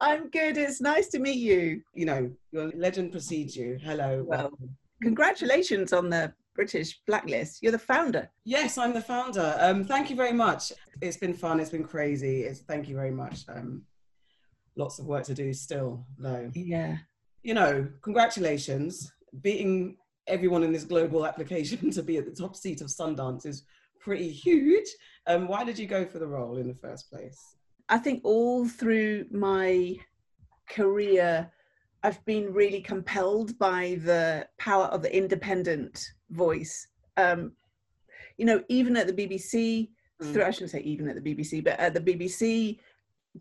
I'm good. It's nice to meet you. You know, your legend precedes you. Hello. Well, congratulations on the British Blacklist. You're the founder. Yes, I'm the founder. Um, thank you very much. It's been fun. It's been crazy. It's thank you very much. Um, lots of work to do still, though. Yeah. You know, congratulations. Beating everyone in this global application to be at the top seat of Sundance is pretty huge. Um, why did you go for the role in the first place? I think all through my career, I've been really compelled by the power of the independent voice. Um, you know, even at the BBC, mm. through, I shouldn't say even at the BBC, but at the BBC,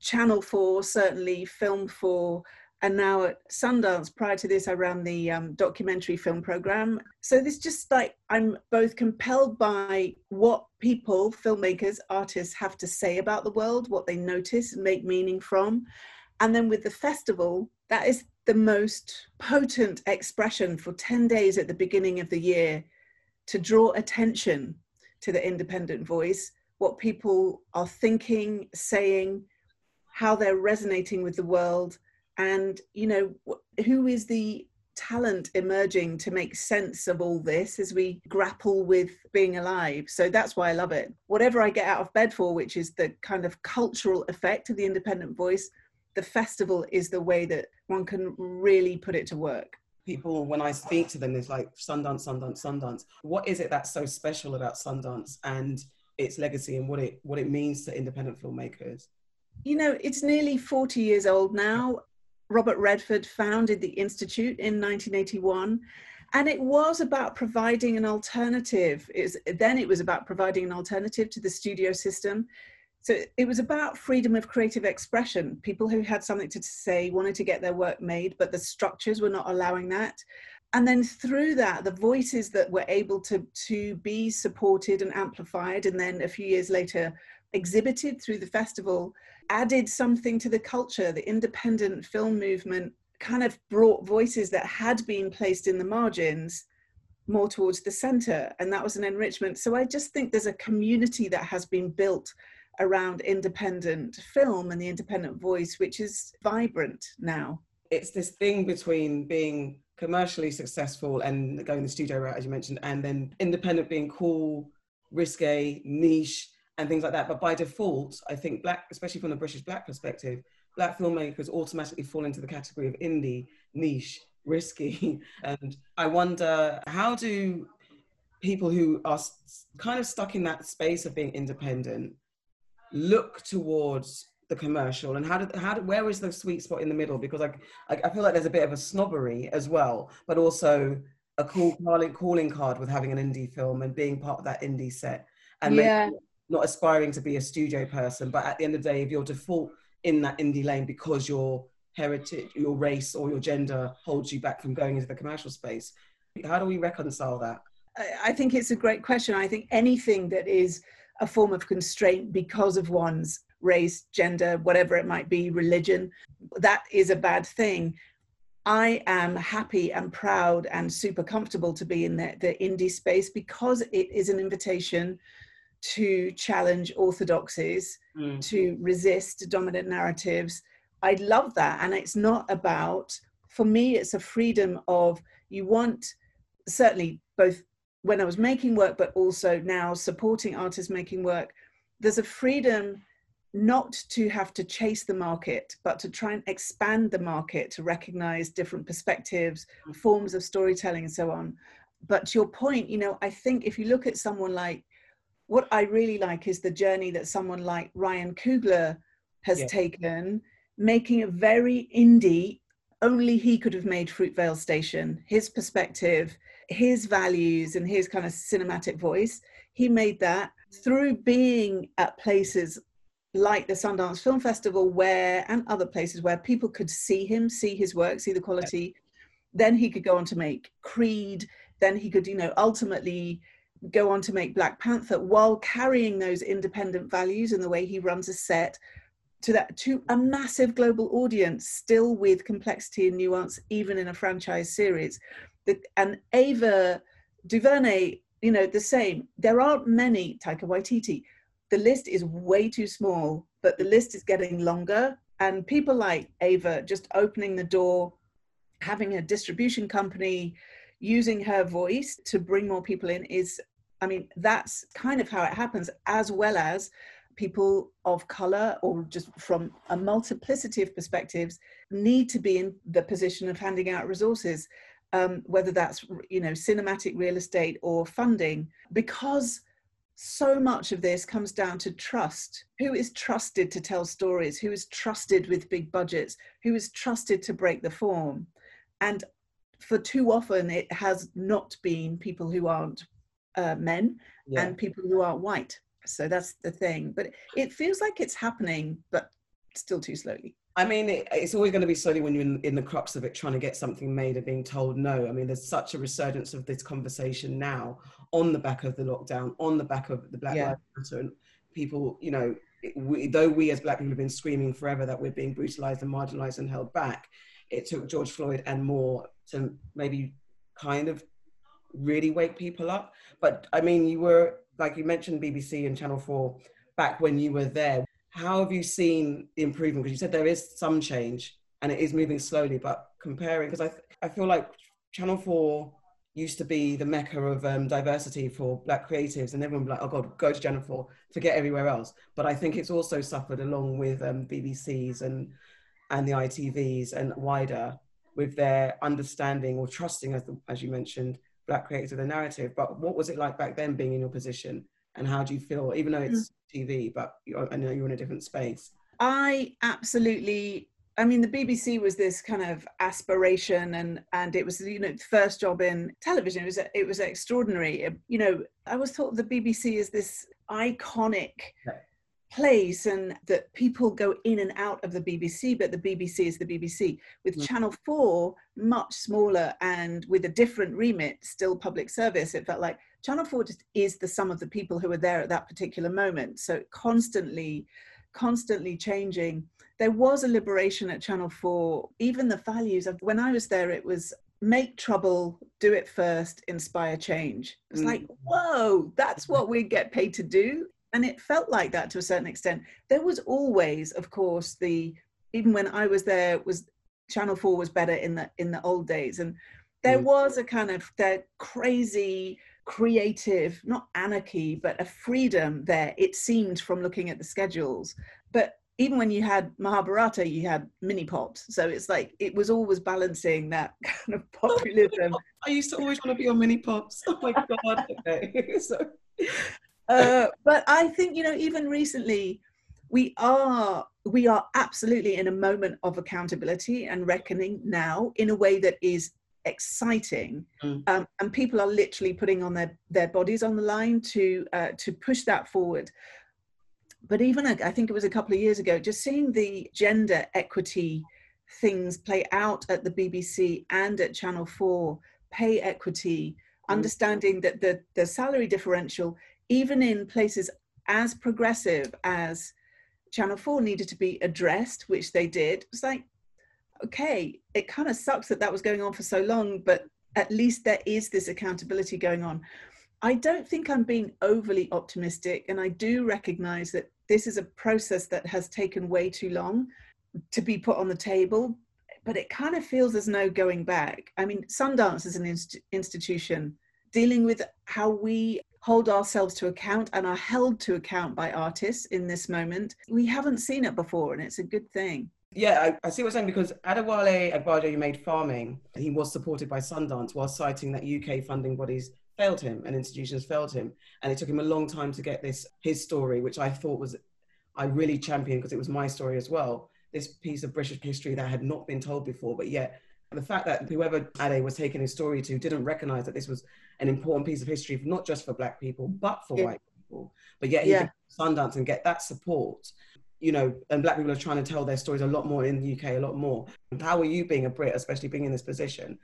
Channel 4, certainly Film 4, and now at Sundance. Prior to this, I ran the um, documentary film program. So this just like I'm both compelled by what people, filmmakers, artists have to say about the world, what they notice and make meaning from. And then with the festival, that is the most potent expression for 10 days at the beginning of the year to draw attention to the independent voice, what people are thinking, saying, how they're resonating with the world and you know who is the talent emerging to make sense of all this as we grapple with being alive. So that's why I love it. Whatever I get out of bed for, which is the kind of cultural effect of the independent voice, the festival is the way that one can really put it to work. People, when I speak to them, it's like Sundance, Sundance, Sundance. What is it that's so special about Sundance and its legacy and what it what it means to independent filmmakers? You know, it's nearly 40 years old now. Robert Redford founded the Institute in 1981. And it was about providing an alternative. It was, then it was about providing an alternative to the studio system. So it was about freedom of creative expression. People who had something to say wanted to get their work made, but the structures were not allowing that. And then through that, the voices that were able to, to be supported and amplified, and then a few years later, exhibited through the festival added something to the culture. The independent film movement kind of brought voices that had been placed in the margins more towards the center, and that was an enrichment. So I just think there's a community that has been built around independent film and the independent voice, which is vibrant now. It's this thing between being commercially successful and going the studio route, as you mentioned, and then independent being cool, risque, niche, and things like that. But by default, I think black, especially from the British black perspective, black filmmakers automatically fall into the category of indie, niche, risky. And I wonder how do people who are kind of stuck in that space of being independent look towards the commercial and how did how did, where is the sweet spot in the middle because I, I, I feel like there's a bit of a snobbery as well but also a cool calling calling card with having an indie film and being part of that indie set and yeah not aspiring to be a studio person, but at the end of the day, if your default in that indie lane because your heritage, your race, or your gender holds you back from going into the commercial space, how do we reconcile that? I think it's a great question. I think anything that is a form of constraint because of one's race, gender, whatever it might be, religion, that is a bad thing. I am happy and proud and super comfortable to be in the, the indie space because it is an invitation to challenge orthodoxies, mm. to resist dominant narratives. I love that. And it's not about, for me, it's a freedom of you want, certainly both when I was making work, but also now supporting artists making work, there's a freedom not to have to chase the market, but to try and expand the market to recognize different perspectives, mm. forms of storytelling, and so on. But to your point, you know, I think if you look at someone like what I really like is the journey that someone like Ryan Coogler has yeah. taken, making a very indie. Only he could have made Fruitvale Station. His perspective, his values, and his kind of cinematic voice. He made that through being at places like the Sundance Film Festival, where and other places where people could see him, see his work, see the quality. Yeah. Then he could go on to make Creed. Then he could, you know, ultimately go on to make Black Panther while carrying those independent values and the way he runs a set to that to a massive global audience still with complexity and nuance even in a franchise series. The, and ava duvernay you know the same. There aren't many taika waititi. The list is way too small but the list is getting longer. And people like Ava just opening the door, having a distribution company, using her voice to bring more people in is, I mean, that's kind of how it happens, as well as people of color or just from a multiplicity of perspectives need to be in the position of handing out resources um, whether that's you know cinematic real estate or funding because so much of this comes down to trust. Who is trusted to tell stories? Who is trusted with big budgets? Who is trusted to break the form? And for too often it has not been people who aren't uh, men yeah. and people who aren't white so that's the thing but it feels like it's happening but still too slowly I mean, it, it's always going to be slowly when you're in, in, the crux of it, trying to get something made and being told no. I mean, there's such a resurgence of this conversation now on the back of the lockdown, on the back of the Black yeah. Lives Matter, and people, you know, we, though we as Black people have been screaming forever that we're being brutalized and marginalized and held back, it took George Floyd and more to maybe kind of really wake people up. But I mean, you were like you mentioned BBC and Channel Four back when you were there how have you seen the improvement? Because you said there is some change and it is moving slowly, but comparing, because I, I feel like Channel 4 used to be the mecca of um, diversity for black creatives and everyone like, oh God, go to Channel 4, forget everywhere else. But I think it's also suffered along with um, BBCs and, and the ITVs and wider with their understanding or trusting, as, the, as you mentioned, black creators of the narrative. But what was it like back then being in your position? And how do you feel, even though it's mm. TV, but I know you're in a different space. I absolutely I mean, the BBC was this kind of aspiration, and and it was you know the first job in television. It was it was extraordinary. You know, I was thought the BBC is this iconic place, and that people go in and out of the BBC, but the BBC is the BBC. With mm. Channel Four, much smaller and with a different remit, still public service. It felt like Channel 4 just is the sum of the people who are there at that particular moment. So constantly, constantly changing. There was a liberation at Channel 4, even the values of when I was there, it was make trouble, do it first, inspire change. It's mm. like, whoa, that's what we get paid to do. And it felt like that to a certain extent. There was always, of course, the even when I was there, was Channel 4 was better in the in the old days. And there mm. was a kind of that crazy creative, not anarchy, but a freedom there, it seemed from looking at the schedules. But even when you had Mahabharata, you had mini pops. So it's like it was always balancing that kind of populism. I used to always want to be on mini pops. Oh my god. Okay. so. Uh, but I think you know, even recently, we are we are absolutely in a moment of accountability and reckoning now in a way that is exciting mm. um, and people are literally putting on their their bodies on the line to uh, to push that forward but even i think it was a couple of years ago just seeing the gender equity things play out at the bbc and at channel 4 pay equity mm. understanding that the the salary differential even in places as progressive as channel 4 needed to be addressed which they did it's like okay, it kind of sucks that that was going on for so long, but at least there is this accountability going on. I don't think I'm being overly optimistic, and I do recognize that this is a process that has taken way too long to be put on the table, but it kind of feels there's no going back. I mean, Sundance is an inst- institution dealing with how we hold ourselves to account and are held to account by artists in this moment. We haven't seen it before, and it's a good thing. Yeah, I, I, see what you're saying because Adewale Agbaje made farming. He was supported by Sundance while citing that UK funding bodies failed him and institutions failed him. And it took him a long time to get this, his story, which I thought was, I really championed because it was my story as well. This piece of British history that had not been told before, but yet the fact that whoever Ade was taking his story to didn't recognize that this was an important piece of history, not just for black people, but for yeah. white people. But yet he yeah. Sundance and get that support you know, and black people are trying to tell their stories a lot more in the UK, a lot more. How are you being a Brit, especially being in this position,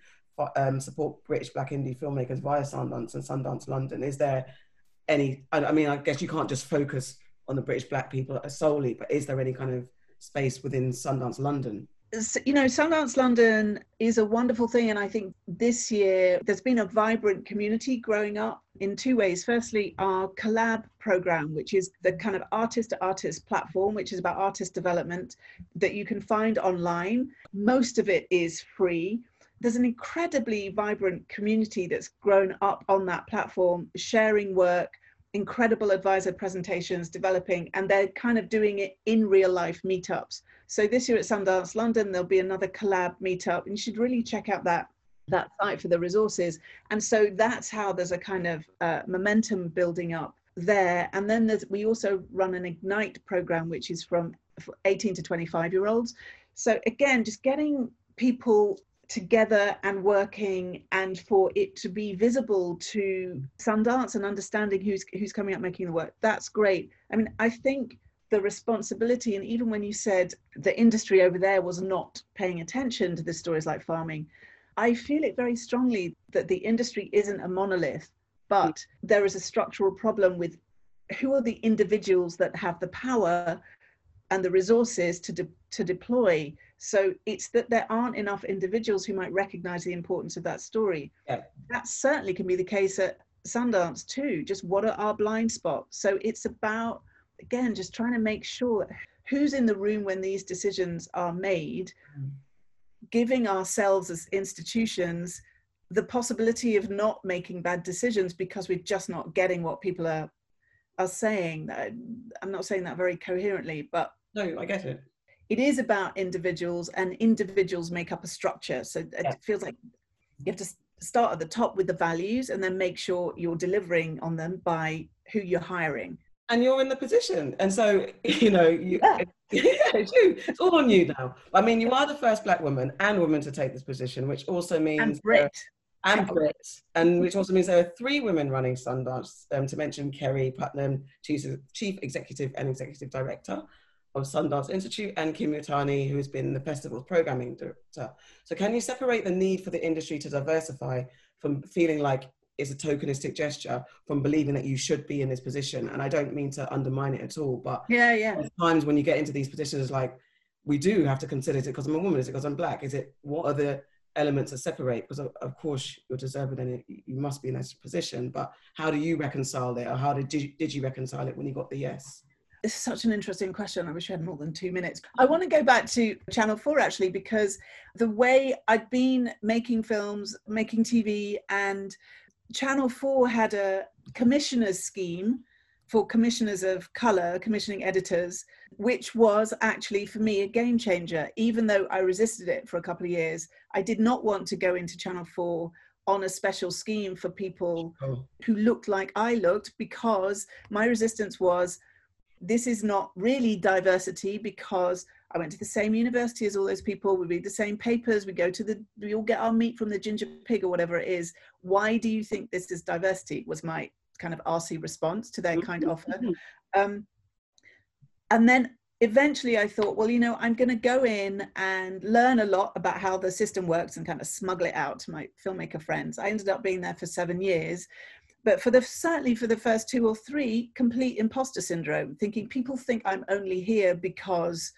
um, support British black indie filmmakers via Sundance and Sundance London? Is there any, I mean, I guess you can't just focus on the British black people solely, but is there any kind of space within Sundance London? You know, Sundance London is a wonderful thing. And I think this year there's been a vibrant community growing up in two ways. Firstly, our collab program, which is the kind of artist to artist platform, which is about artist development that you can find online. Most of it is free. There's an incredibly vibrant community that's grown up on that platform, sharing work, incredible advisor presentations developing, and they're kind of doing it in real life meetups. So this year at Sundance London, there'll be another collab meetup, and you should really check out that that site for the resources. And so that's how there's a kind of uh, momentum building up there. And then we also run an Ignite program, which is from 18 to 25 year olds. So again, just getting people together and working and for it to be visible to Sundance and understanding who's who's coming up making the work. That's great. I mean, I think the responsibility and even when you said the industry over there was not paying attention to the stories like farming, I feel it very strongly that the industry isn't a monolith, but there is a structural problem with who are the individuals that have the power and the resources to de- to deploy. So it's that there aren't enough individuals who might recognize the importance of that story. Yeah. That certainly can be the case at Sundance too. Just what are our blind spots? So it's about again just trying to make sure who's in the room when these decisions are made, mm. giving ourselves as institutions the possibility of not making bad decisions because we're just not getting what people are are saying. I'm not saying that very coherently, but no, I get it. It is about individuals, and individuals make up a structure. So it yeah. feels like you have to start at the top with the values and then make sure you're delivering on them by who you're hiring. And you're in the position. And so, you know, you, yeah. yeah, it's you. It's all on you now. I mean, you are the first black woman and woman to take this position, which also means and Brit. and Brit, and which also means there are three women running Sundance. Um, to mention Keri Putnam, Chief, Chief Executive and Executive Director, of Sundance Institute and Kim Yutani, who has been the festival's programming director. So can you separate the need for the industry to diversify from feeling like it's a tokenistic gesture from believing that you should be in this position? And I don't mean to undermine it at all, but yeah, yeah. times when you get into these positions, like we do have to consider is it because I'm a woman? Is it because I'm black? Is it what are the elements that separate? Because of, of course you're deserving and you must be in this position, but how do you reconcile it, or how did you, did you reconcile it when you got the yes? It's such an interesting question. I wish I had more than two minutes. I mm. want to go back to Channel 4 actually, because the way I'd been making films, making TV, and Channel 4 had a commissioners scheme for commissioners of color, commissioning editors, which was actually for me a game changer. Even though I resisted it for a couple of years, I did not want to go into Channel 4 on a special scheme for people oh. who looked like I looked because my resistance was this is not really diversity because I went to the same university as all those people. We read the same papers. We go to the, we all get our meat from the ginger pig or whatever it is. Why do you think this is diversity? Was my kind of RC response to their kind offer. Mm-hmm. Um, and then eventually I thought, well, you know, I'm going to go in and learn a lot about how the system works and kind of smuggle it out to my filmmaker friends. I ended up being there for seven years but for the certainly for the first two or three complete imposter syndrome thinking people think i'm only here because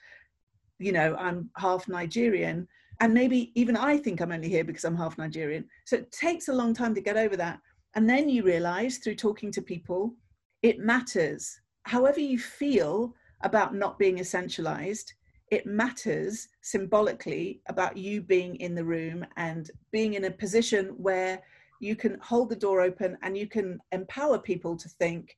you know i'm half nigerian. And maybe even i think i'm only here because i'm half nigerian. So it takes a long time to get over that. And then you realize through talking to people it matters. However you feel about not being essentialized it matters symbolically about you being in the room and being in a position where you can hold the door open and you can empower people to think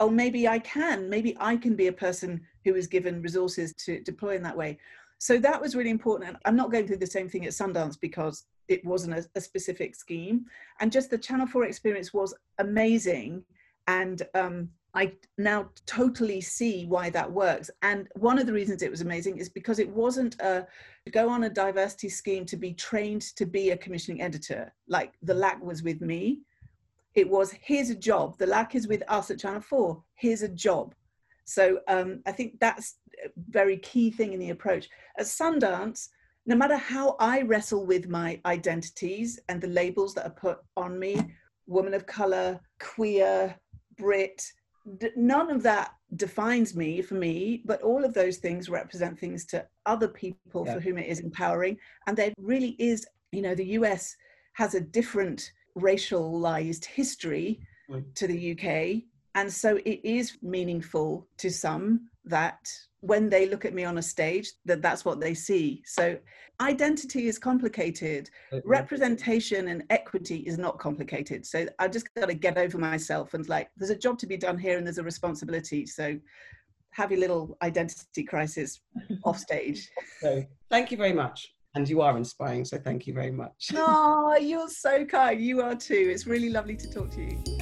oh maybe i can maybe i can be a person who is given resources to deploy in that way. So that was really important and i'm not going through the same thing at sundance because it wasn't a, a specific scheme. And just the channel 4 experience was amazing and um, I now totally see why that works. And one of the reasons it was amazing is because it wasn't a go on a diversity scheme to be trained to be a commissioning editor, like the lack was with me. It was here's a job. The lack is with us at Channel 4. Here's a job. So um, I think that's a very key thing in the approach. At Sundance, no matter how I wrestle with my identities and the labels that are put on me, woman of color, queer, Brit, none of that defines me for me, but all of those things represent things to other people yeah. for whom it is empowering. And there really is, you know, the US has a different racialized history mm. to the UK. And so it is meaningful to some that when they look at me on a stage that that's what they see. So identity is complicated. Mm-hmm. Representation and equity is not complicated. So i just got to get over myself and like there's a job to be done here and there's a responsibility. So have your little identity crisis off stage. So thank you very much. And you are inspiring so thank you very much. Oh you're so kind. You are too. It's really lovely to talk to you